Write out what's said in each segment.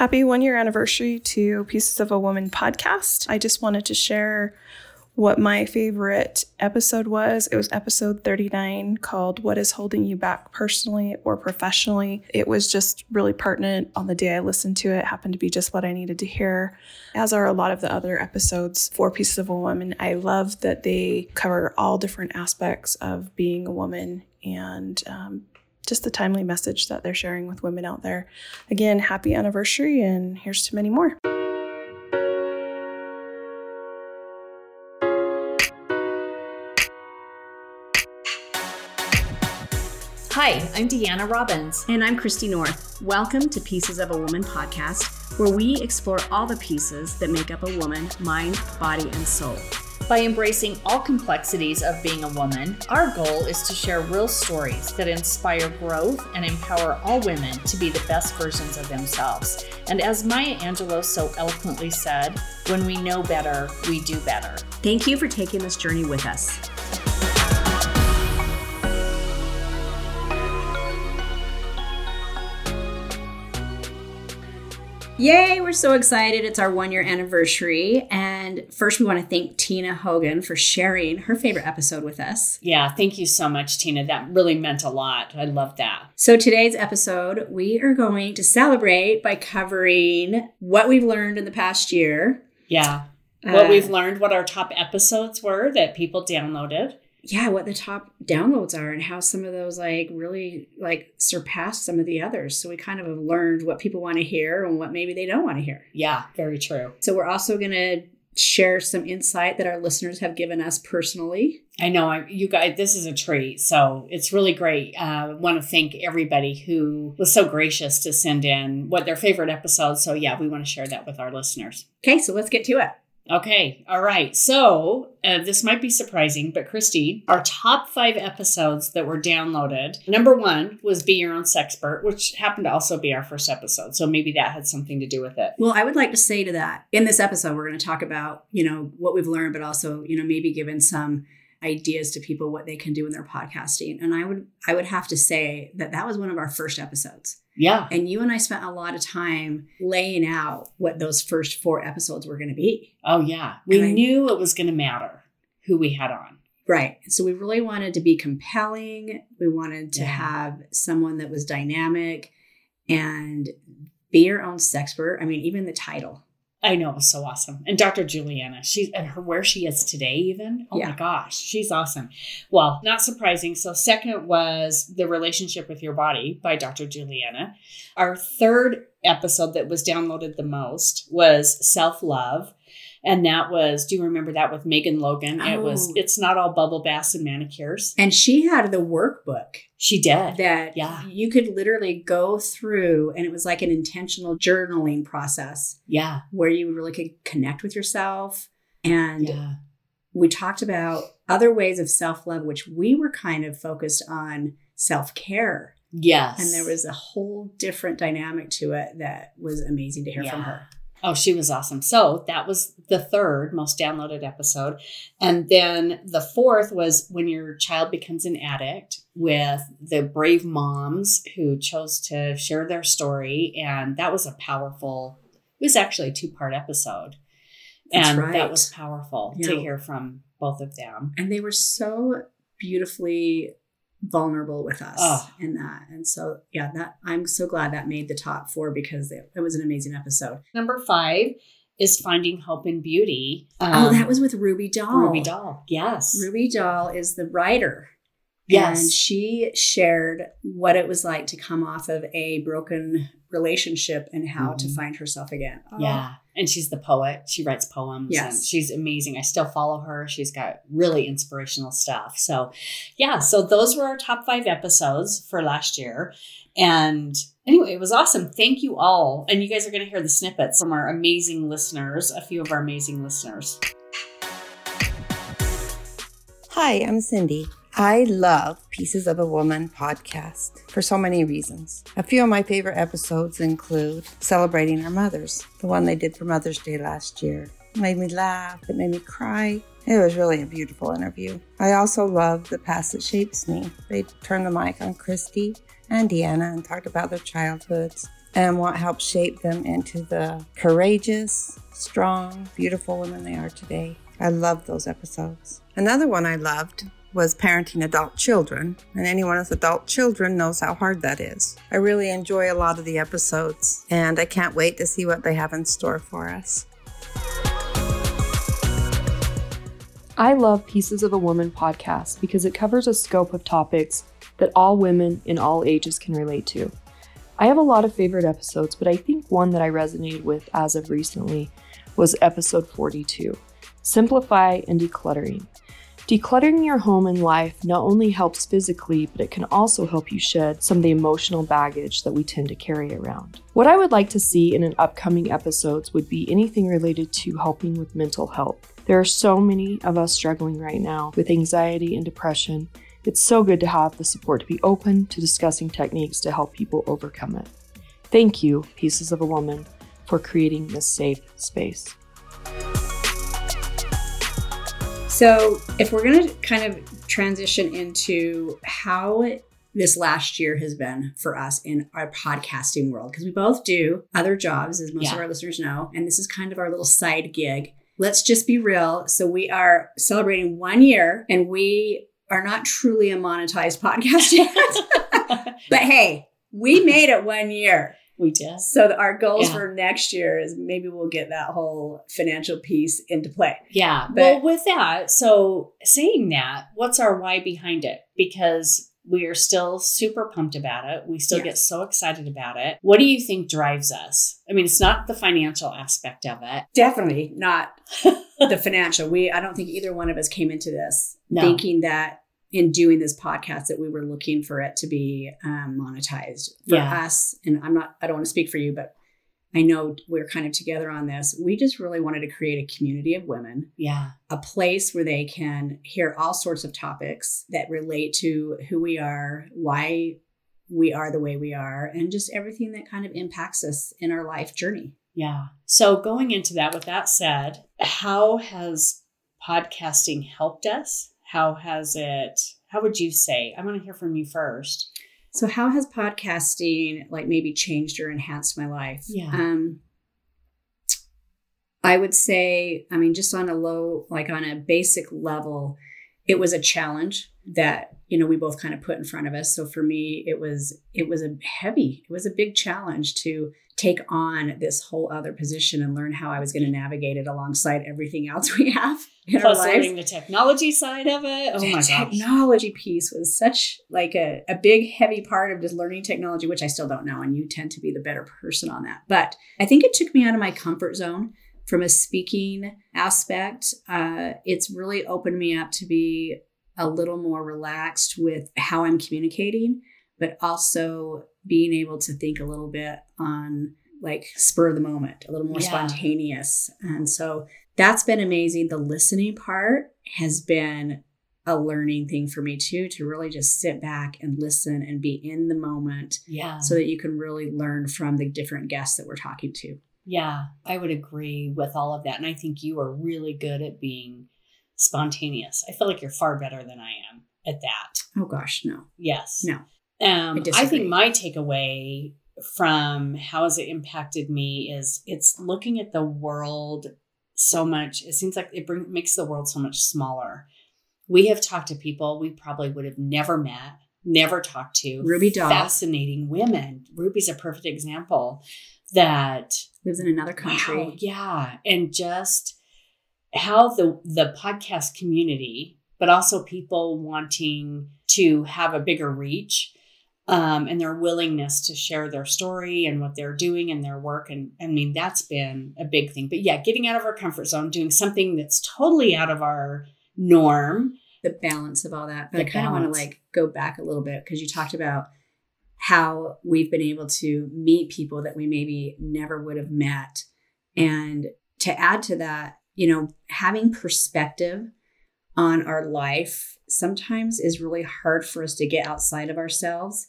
Happy one year anniversary to Pieces of a Woman podcast. I just wanted to share what my favorite episode was. It was episode 39 called What is Holding You Back Personally or Professionally. It was just really pertinent on the day I listened to it. it happened to be just what I needed to hear, as are a lot of the other episodes for Pieces of a Woman. I love that they cover all different aspects of being a woman and um, just the timely message that they're sharing with women out there. Again, happy anniversary, and here's to many more. Hi, I'm Deanna Robbins. And I'm Christy North. Welcome to Pieces of a Woman podcast, where we explore all the pieces that make up a woman mind, body, and soul. By embracing all complexities of being a woman, our goal is to share real stories that inspire growth and empower all women to be the best versions of themselves. And as Maya Angelou so eloquently said, when we know better, we do better. Thank you for taking this journey with us. Yay, we're so excited. It's our one year anniversary. And first, we want to thank Tina Hogan for sharing her favorite episode with us. Yeah, thank you so much, Tina. That really meant a lot. I love that. So, today's episode, we are going to celebrate by covering what we've learned in the past year. Yeah. What uh, we've learned, what our top episodes were that people downloaded yeah what the top downloads are and how some of those like really like surpass some of the others. So we kind of have learned what people want to hear and what maybe they don't want to hear. Yeah very true. So we're also going to share some insight that our listeners have given us personally. I know I, you guys this is a treat. So it's really great. Uh, i want to thank everybody who was so gracious to send in what their favorite episodes so yeah we want to share that with our listeners. Okay so let's get to it Okay, all right. So uh, this might be surprising, but Christy, our top five episodes that were downloaded. Number one was "Be Your Own Sexpert," which happened to also be our first episode, so maybe that had something to do with it. Well, I would like to say to that in this episode, we're going to talk about you know what we've learned, but also you know maybe given some ideas to people what they can do in their podcasting. And i would i would have to say that that was one of our first episodes. Yeah. And you and i spent a lot of time laying out what those first four episodes were going to be. Oh yeah. We knew it was going to matter who we had on. Right. So we really wanted to be compelling. We wanted to yeah. have someone that was dynamic and be your own sexpert. I mean even the title I know it was so awesome. And Dr. Juliana, she's and her where she is today, even. Oh yeah. my gosh, she's awesome. Well, not surprising. So, second was The Relationship with Your Body by Dr. Juliana. Our third episode that was downloaded the most was Self Love and that was do you remember that with megan logan? Oh. it was oh. it's not all bubble baths and manicures. And she had the workbook she did. that yeah. you could literally go through and it was like an intentional journaling process. Yeah. Where you really could connect with yourself. And yeah. we talked about other ways of self-love which we were kind of focused on self-care. Yes. And there was a whole different dynamic to it that was amazing to hear yeah. from her Oh, she was awesome. So that was the third most downloaded episode. And then the fourth was when your child becomes an addict with the brave moms who chose to share their story. And that was a powerful, it was actually a two part episode. That's and right. that was powerful you to know, hear from both of them. And they were so beautifully vulnerable with us oh. in that. And so, yeah, that I'm so glad that made the top four because it, it was an amazing episode. Number five is Finding Hope in Beauty. Um, oh, that was with Ruby Doll. Ruby Doll, yes. Ruby Doll is the writer. Yes. And she shared what it was like to come off of a broken relationship and how mm-hmm. to find herself again. Oh. Yeah. And she's the poet. She writes poems. Yes. And she's amazing. I still follow her. She's got really inspirational stuff. So, yeah. So, those were our top five episodes for last year. And anyway, it was awesome. Thank you all. And you guys are going to hear the snippets from our amazing listeners, a few of our amazing listeners. Hi, I'm Cindy. I love Pieces of a Woman podcast for so many reasons. A few of my favorite episodes include Celebrating Our Mothers, the one they did for Mother's Day last year. It made me laugh, it made me cry. It was really a beautiful interview. I also love The Past That Shapes Me. They turned the mic on Christy and Deanna and talked about their childhoods. and what helped shape them into the courageous, strong, beautiful women they are today. I love those episodes. Another one I loved was parenting adult children, and anyone with adult children knows how hard that is. I really enjoy a lot of the episodes, and I can't wait to see what they have in store for us. I love Pieces of a Woman podcast because it covers a scope of topics that all women in all ages can relate to. I have a lot of favorite episodes, but I think one that I resonated with as of recently was episode 42 Simplify and Decluttering. Decluttering your home and life not only helps physically, but it can also help you shed some of the emotional baggage that we tend to carry around. What I would like to see in an upcoming episodes would be anything related to helping with mental health. There are so many of us struggling right now with anxiety and depression. It's so good to have the support to be open to discussing techniques to help people overcome it. Thank you, Pieces of a Woman, for creating this safe space. So, if we're going to kind of transition into how this last year has been for us in our podcasting world, because we both do other jobs, as most yeah. of our listeners know, and this is kind of our little side gig let's just be real. So we are celebrating one year and we are not truly a monetized podcast yet. but hey, we made it one year. We did. So our goals yeah. for next year is maybe we'll get that whole financial piece into play. Yeah. But, well, with that, so saying that, what's our why behind it? Because we are still super pumped about it. We still yes. get so excited about it. What do you think drives us? I mean, it's not the financial aspect of it. Definitely not the financial. We I don't think either one of us came into this no. thinking that in doing this podcast that we were looking for it to be um, monetized for yeah. us. And I'm not I don't want to speak for you, but I know we're kind of together on this. We just really wanted to create a community of women. Yeah. A place where they can hear all sorts of topics that relate to who we are, why we are the way we are, and just everything that kind of impacts us in our life journey. Yeah. So, going into that, with that said, how has podcasting helped us? How has it, how would you say? I want to hear from you first. So how has podcasting like maybe changed or enhanced my life? Yeah. Um I would say, I mean, just on a low, like on a basic level, it was a challenge that you know we both kind of put in front of us so for me it was it was a heavy it was a big challenge to take on this whole other position and learn how i was going to navigate it alongside everything else we have in Plus learning the technology side of it? Oh the my gosh. technology piece was such like a, a big heavy part of just learning technology which i still don't know and you tend to be the better person on that. But i think it took me out of my comfort zone from a speaking aspect, uh, it's really opened me up to be a little more relaxed with how I'm communicating, but also being able to think a little bit on like spur of the moment, a little more yeah. spontaneous. And so that's been amazing. The listening part has been a learning thing for me too to really just sit back and listen and be in the moment yeah so that you can really learn from the different guests that we're talking to yeah, I would agree with all of that. And I think you are really good at being spontaneous. I feel like you're far better than I am at that. Oh, gosh, no. Yes. No. Um, I, I think my takeaway from how has it impacted me is it's looking at the world so much. It seems like it bring, makes the world so much smaller. We have talked to people we probably would have never met, never talked to. Ruby Doll. Fascinating women. Ruby's a perfect example that lives in another country. Wow, yeah. And just how the the podcast community, but also people wanting to have a bigger reach um, and their willingness to share their story and what they're doing and their work. And I mean, that's been a big thing. But yeah, getting out of our comfort zone, doing something that's totally out of our norm. The balance of all that. But the I kind of want to like go back a little bit because you talked about how we've been able to meet people that we maybe never would have met. And to add to that, you know, having perspective on our life sometimes is really hard for us to get outside of ourselves.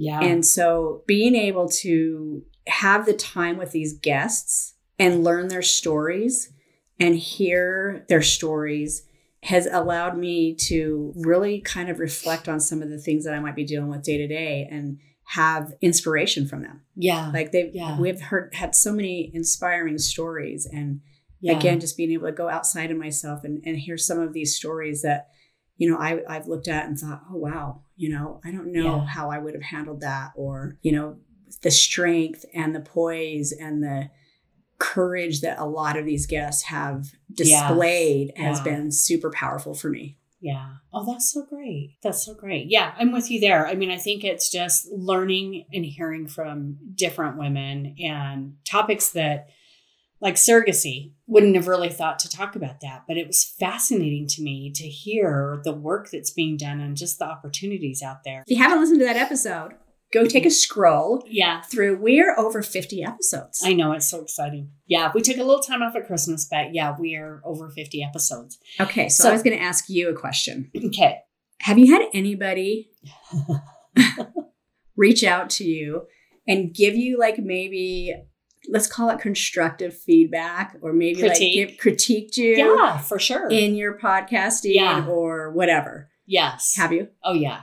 Yeah. And so being able to have the time with these guests and learn their stories and hear their stories has allowed me to really kind of reflect on some of the things that I might be dealing with day to day and have inspiration from them. Yeah. Like they've Yeah. we've heard had so many inspiring stories and yeah. again just being able to go outside of myself and, and hear some of these stories that you know I, i've looked at and thought oh wow you know i don't know Yeah. how i would have handled that or you know the strength and the poise and the courage that a lot of these guests have Yeah. displayed has Yeah. been super powerful for me Yeah. Oh, that's so great. That's so great. Yeah, I'm with you there. I mean, I think it's just learning and hearing from different women and topics that, like surrogacy, wouldn't have really thought to talk about that. But it was fascinating to me to hear the work that's being done and just the opportunities out there. if you haven't listened to that episode go take a scroll Yeah. through we're over 50 episodes I know it's so exciting. Yeah, we took a little time off at Christmas, but yeah, we are over 50 episodes. okay so, So- i was going to ask you a question Okay. Have you had anybody reach out to you and give you like maybe let's call it constructive feedback or maybe Critique. like give, critiqued you Yeah, for sure. in your podcasting Yeah. or whatever? yes. Have you? Oh yeah.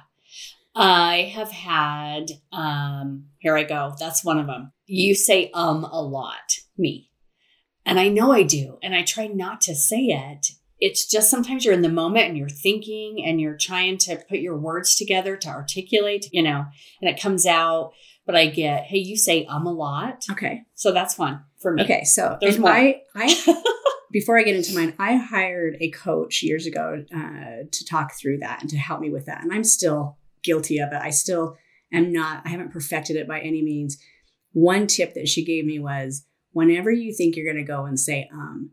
I have had um here I go. That's one of them. You say um a lot, me. And I know I do, and I try not to say it. It's just sometimes you're in the moment and you're thinking and you're trying to put your words together to articulate, you know, and it comes out. But I get, hey, you say um a lot. Okay. So that's one for me. Okay. So There's more. I I before I get into mine, I hired a coach years ago uh, to talk through that and to help me with that. And I'm still guilty of it. I still am not, I haven't perfected it by any means. One tip that she gave me was whenever you think you're going to go and say, um,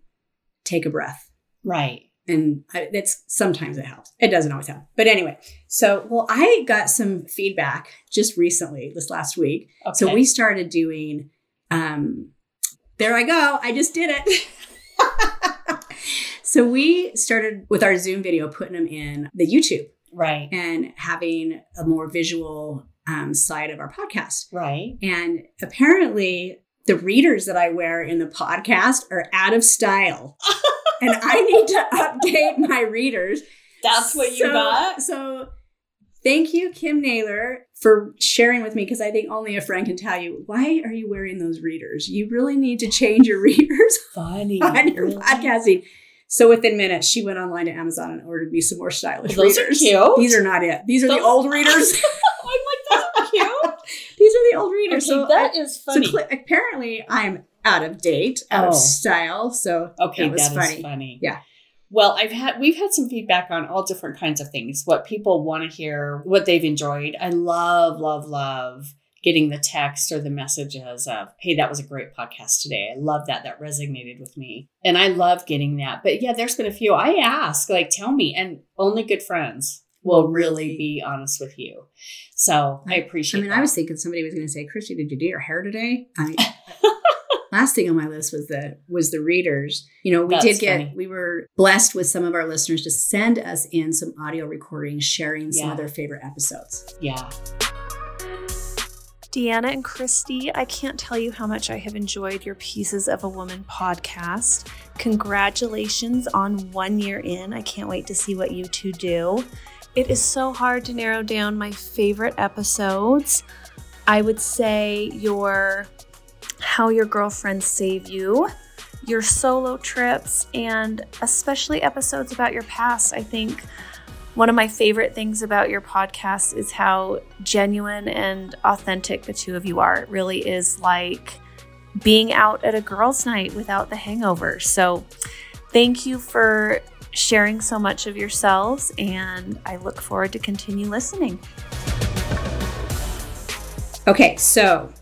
take a breath. Right. And I, that's sometimes it helps. It doesn't always help. But anyway, so, well, I got some feedback just recently, this last week. Okay. So we started doing, um, there I go. I just did it. so we started with our Zoom video, putting them in the YouTube right. and having a more visual um, side of our podcast. Right. And apparently, the readers that I wear in the podcast are out of style. and I need to update my readers. That's what you So- got? So thank you, Kim Naylor, for sharing with me because I think only a friend can tell you why are you wearing those readers? You really need to change your readers Funny. on your Really? podcasting. So within minutes, she went online to Amazon and ordered me some more stylish Those are readers. cute. These are not it. These are Those- the old readers. I'm like, those are cute. These are the old readers. Okay, so that I- is so funny. cl- apparently I'm out of date, out Oh. of style. So Okay, that was that is funny. funny. Yeah. Well, I've had we've had some feedback on all different kinds of things. What people want to hear, what they've enjoyed. I love, love, love getting the text or the messages of, "Hey, that was a great podcast today. I love that. That resonated with me." And I love getting that. But yeah, there's been a few I ask, like, tell me, and only good friends will really be honest with you. So I appreciate. I mean, that. I was thinking somebody was going to say, "Christy, did you do your hair today?" I last thing on my list was the was the readers. You know, we That's did get funny. we were blessed with some of our listeners to send us in some audio recordings sharing some Yeah. of their favorite episodes. yeah. Deanna and Christy, I can't tell you how much I have enjoyed your Pieces of a Woman podcast. Congratulations on one year in. I can't wait to see what you two do. It is so hard to narrow down my favorite episodes. I would say your How Your Girlfriends Save You, your solo trips, and especially episodes about your past. I think one of my favorite things about your podcast is how genuine and authentic the two of you are. It really is like being out at a girls' night without the hangover. So, thank you for sharing so much of yourselves, and I look forward to continue listening. Okay, so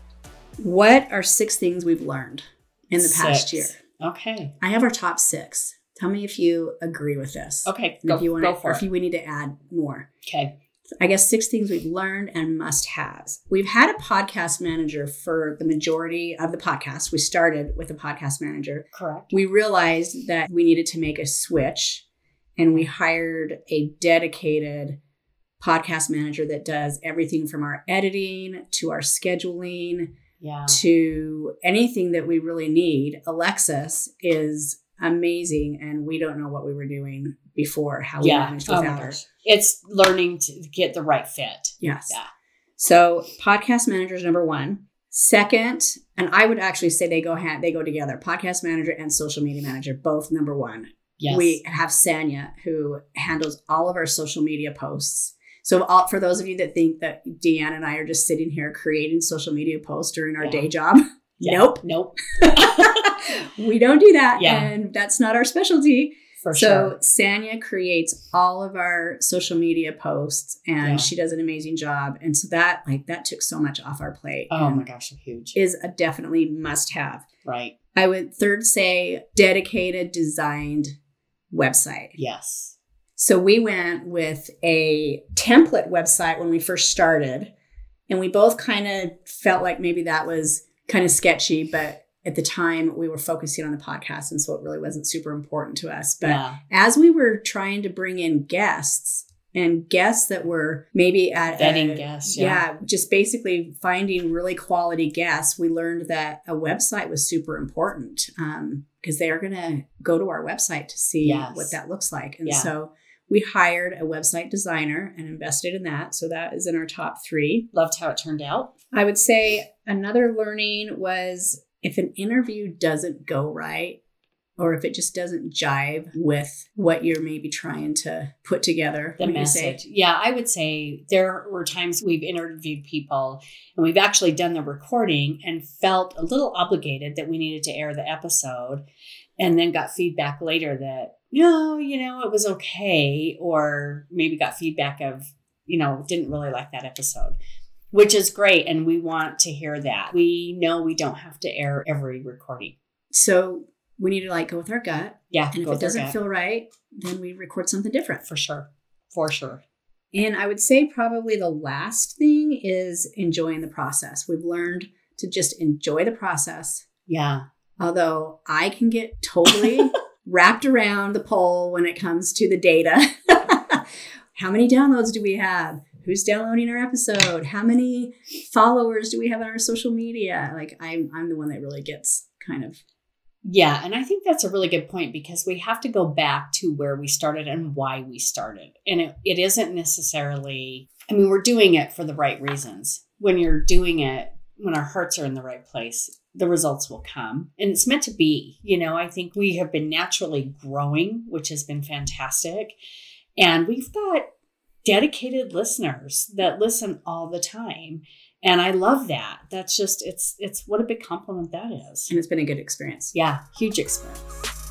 what are six things we've learned in the past Six. year? Okay. I have our top six. Tell me if you agree with this. Okay. Go, if you want go to, for or it. if you, we need to add more. okay. I guess six things we've learned and must haves. We've had a podcast manager for the majority of the podcast. We started with a podcast manager. Correct. We realized that we needed to make a switch and we hired a dedicated podcast manager that does everything from our editing to our scheduling Yeah. to anything that we really need. Alexis is amazing and we don't know what we were doing before, how we yeah. managed Oh without my her. It's learning to get the right fit. Yes. Yeah. So podcast manager is number one. Second, and I would actually say they go hand they go together. Podcast manager and social media manager, both number one. Yes. We have Sanya who handles all of our social media posts. So all, for those of you that think that Deanna and I are just sitting here creating social media posts during our Yeah. day job, Yeah. nope. Nope. we don't do that. Yeah. And that's not our specialty. For so sure. Sanya creates all of our social media posts and Yeah. she does an amazing job. And so that like that took so much off our plate. Oh my gosh, huge. Is a definitely must have. right. I would third say dedicated designed website. Yes. So we went with a template website when we first started, and we both kind of felt like maybe that was kind of sketchy, but at the time we were focusing on the podcast, and so it really wasn't super important to us. But yeah. as we were trying to bring in guests and guests that were maybe at Vetting a- guests, yeah. yeah. just basically finding really quality guests, we learned that a website was super important um, because they are going to go to our website to see Yes. what that looks like. And Yeah. so we hired a website designer and invested in that. So that is in our top three. Loved how it turned out. I would say another learning was if an interview doesn't go right, or if it just doesn't jive with what you're maybe trying to put together. The what you say. message. Yeah, I would say there were times we've interviewed people and we've actually done the recording and felt a little obligated that we needed to air the episode and then got feedback later that, no, you know, it was okay. Or maybe got feedback of, you know, didn't really like that episode, which is great. And we want to hear that. We know we don't have to air every recording. So we need to like go with our gut. Yeah. And if it doesn't feel right, then we record something different. for sure. For sure. And I would say probably the last thing is enjoying the process. We've learned to just enjoy the process. Yeah. Although I can get totally wrapped around the pole when it comes to the data. How many downloads do we have? Who's downloading our episode? How many followers do we have on our social media? Like I'm I'm the one that really gets kind of Yeah, and I think that's a really good point because we have to go back to where we started and why we started. And it, it isn't necessarily, I mean, we're doing it for the right reasons. When you're doing it, when our hearts are in the right place, the results will come. And it's meant to be. You know, I think we have been naturally growing, which has been fantastic. And we've got dedicated listeners that listen all the time. And I love that. That's just it's it's what a big compliment that is. and it's been a good experience. Yeah, huge experience.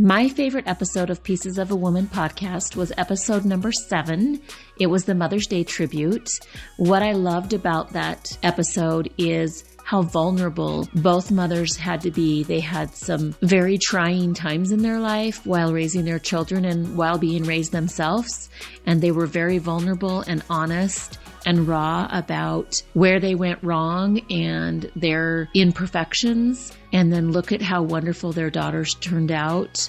My favorite episode of Pieces of a Woman podcast was episode number seven. It was the Mother's Day tribute. What I loved about that episode is how vulnerable both mothers had to be. They had some very trying times in their life while raising their children and while being raised themselves. And they were very vulnerable and honest and raw about where they went wrong and their imperfections. And then look at how wonderful their daughters turned out.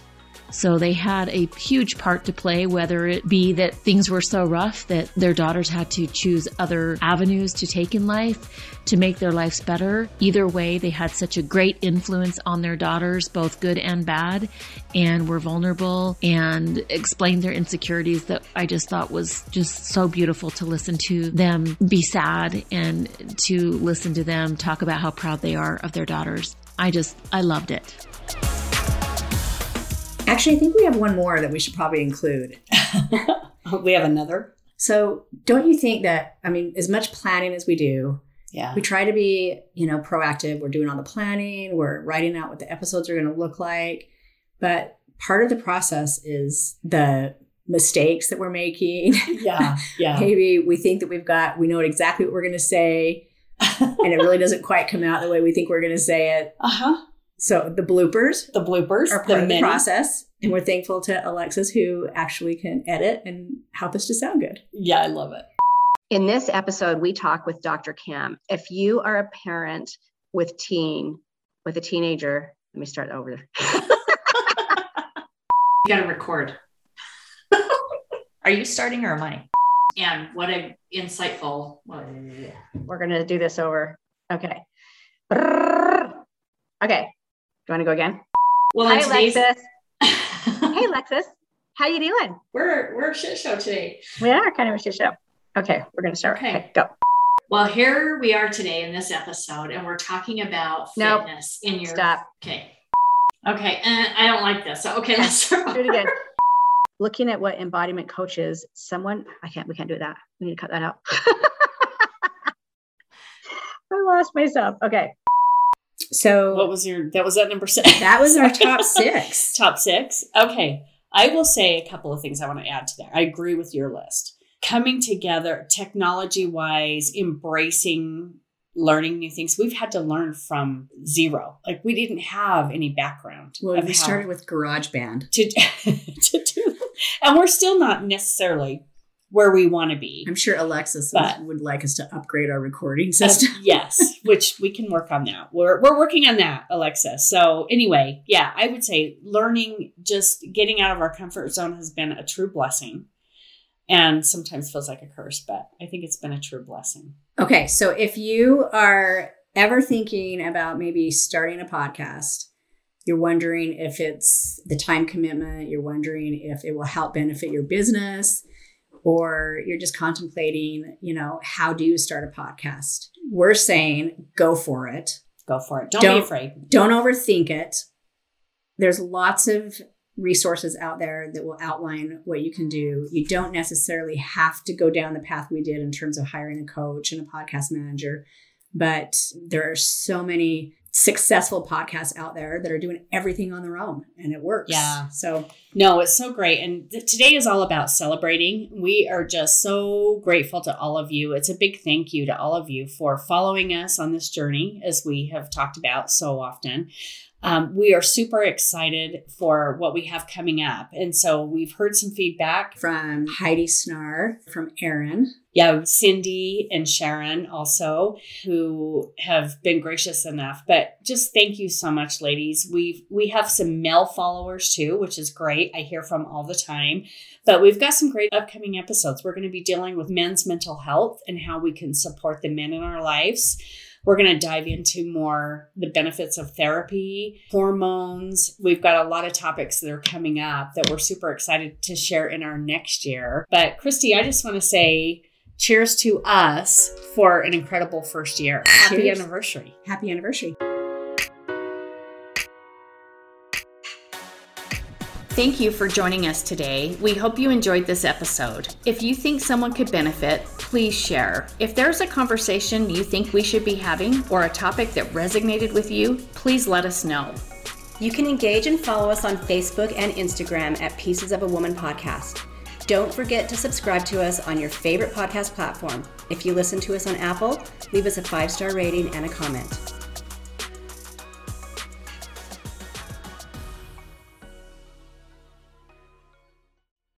So they had a huge part to play, whether it be that things were so rough that their daughters had to choose other avenues to take in life to make their lives better. Either way, they had such a great influence on their daughters, both good and bad, and were vulnerable and explained their insecurities that I just thought was just so beautiful to listen to them be sad and to listen to them talk about how proud they are of their daughters. I just, I loved it. Actually, I think we have one more that we should probably include. we have another. So, don't you think that, I mean, as much planning as we do, Yeah. we try to be, you know, proactive. We're doing all the planning, we're writing out what the episodes are going to look like. But part of the process is the mistakes that we're making. Yeah. Yeah. Maybe we think that we've got, we know exactly what we're going to say, and it really doesn't quite come out the way we think we're going to say it. Uh huh. So, the bloopers The bloopers, are part the of the process. And mm-hmm. we're thankful to Alexis, who actually can edit and help us to sound good. Yeah, I love it. In this episode, we talk with Dr. Cam. If you are a parent with teen, with a teenager, let me start over. You got to record. Are you starting or am I? And what a insightful. We're going to do this over. Okay. Okay. You want to go again? well, Hi, Alexis. Hey, Alexis. How you doing? we're we're a shit show today. We are kind of a shit show. Okay, we're going to start. Okay. Okay, go. Well, here we are today in this episode, and we're talking about Nope. fitness in your. Stop. Okay. Okay. And I don't like this. So, okay, let's Do it again. Looking at what embodiment coaches, someone, I can't, we can't do that. We need to cut that out. I lost myself. Okay. So What was your, that was that number six? that was our top six. top six. Okay. I will say a couple of things I want to add to that. I agree with your list. Coming together, technology wise, embracing learning new things. We've had to learn from zero. Like we didn't have any background. Well, we started with GarageBand. to, to do, and we're still not necessarily where we want to be. I'm sure Alexis But- would, like us to upgrade our recording Uh, system. yes, which we can work on that. We're we're working on that, Alexa. So anyway, yeah, I would say learning, just getting out of our comfort zone has been a true blessing, and sometimes feels like a curse, but I think it's been a true blessing. Okay, so if you are ever thinking about maybe starting a podcast, you're wondering if it's the time commitment, you're wondering if it will help benefit your business, or you're just contemplating, you know, how do you start a podcast? We're saying go for it. Go for it. Don't, Don't- be afraid. Don't overthink it. There's lots of resources out there that will outline what you can do. You don't necessarily have to go down the path we did in terms of hiring a coach and a podcast manager, but there are so many successful podcasts out there that are doing everything on their own and it works. Yeah. So No, it's so great. And th- today is all about celebrating. We are just so grateful to all of you. It's a big thank you to all of you for following us on this journey, as we have talked about so often. Um, we are super excited for what we have coming up. And so we've heard some feedback from Heidi Snar, from Aaron, yeah, Cindy and Sharon also, who have been gracious enough. But just thank you so much, ladies. We've we have some male followers too, which is great. I hear from all the time. But we've got some great upcoming episodes. We're going to be dealing with men's mental health and how we can support the men in our lives. We're going to dive into more the benefits of therapy, hormones. We've got a lot of topics that are coming up that we're super excited to share in our next year. But Christy, I just want to say cheers to us for an incredible first year. Happy Cheers. anniversary. happy anniversary. Thank you for joining us today. We hope you enjoyed this episode. If you think someone could benefit, please share. If there's a conversation you think we should be having or a topic that resonated with you, please let us know. You can engage and follow us on Facebook and Instagram at Pieces of a Woman Podcast. Don't forget to subscribe to us on your favorite podcast platform. If you listen to us on Apple, leave us a five star rating and a comment.